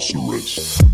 is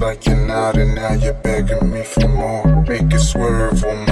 like you're not, and now you're begging me for more. Make it swerve on